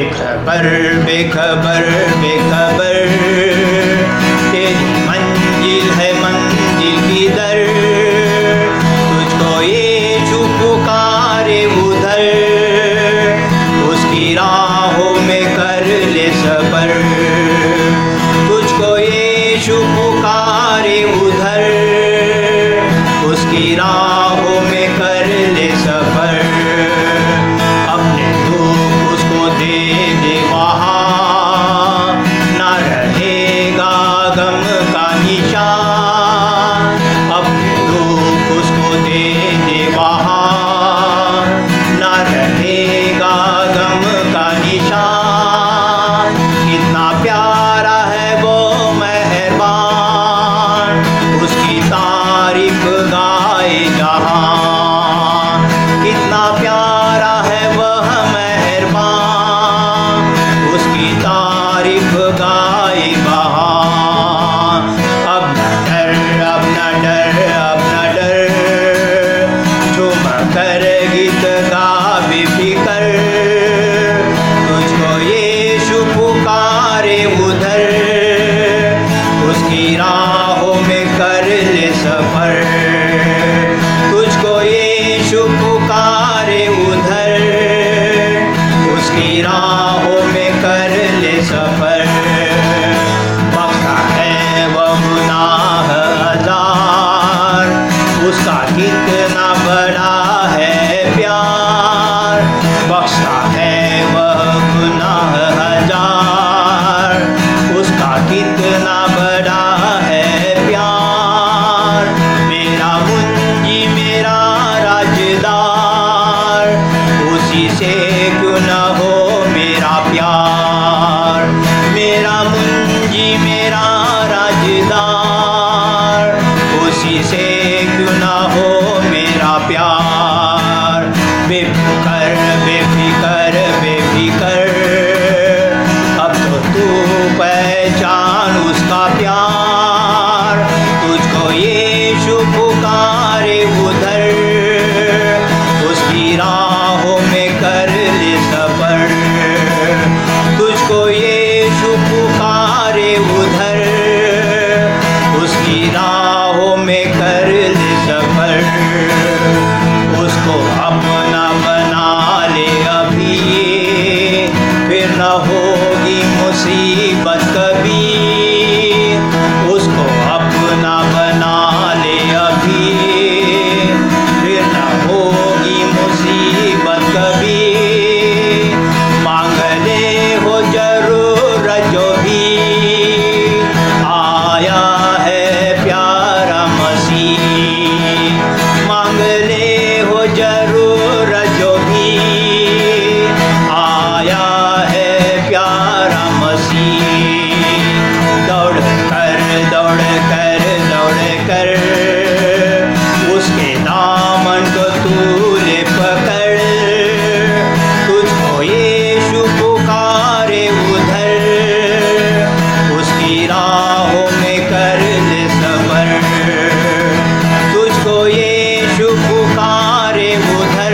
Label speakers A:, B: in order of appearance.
A: बेखबर बेखबर बेखबर। तेरी मंजिल है मंजिल की दर, तुझको ये पुकारे उधर। उसकी राहों में कर ले सबर तुझको ये पुकारे उधर। उसकी राहों कर उसका कितना बड़ा है प्यार। बख्शा है वह गुनाह हज़ार। उसका कितना बड़ा है प्यार। मेरा मुंजी, मेरा राजदार। उसी से क्यों न हो मेरा प्यार? मेरा मुंजी, मेरा राजदार। उसी से हो मेरा प्यार। बेफिकर बेफिकर बेफिकर। अब तो तू पहचान उसका प्यार। तुझको ये पुकारे उधर। उसकी राहों में कर ले सफ़र। तुझको ये पुकारे उधर। उसकी राहों में तुम्हारे उधर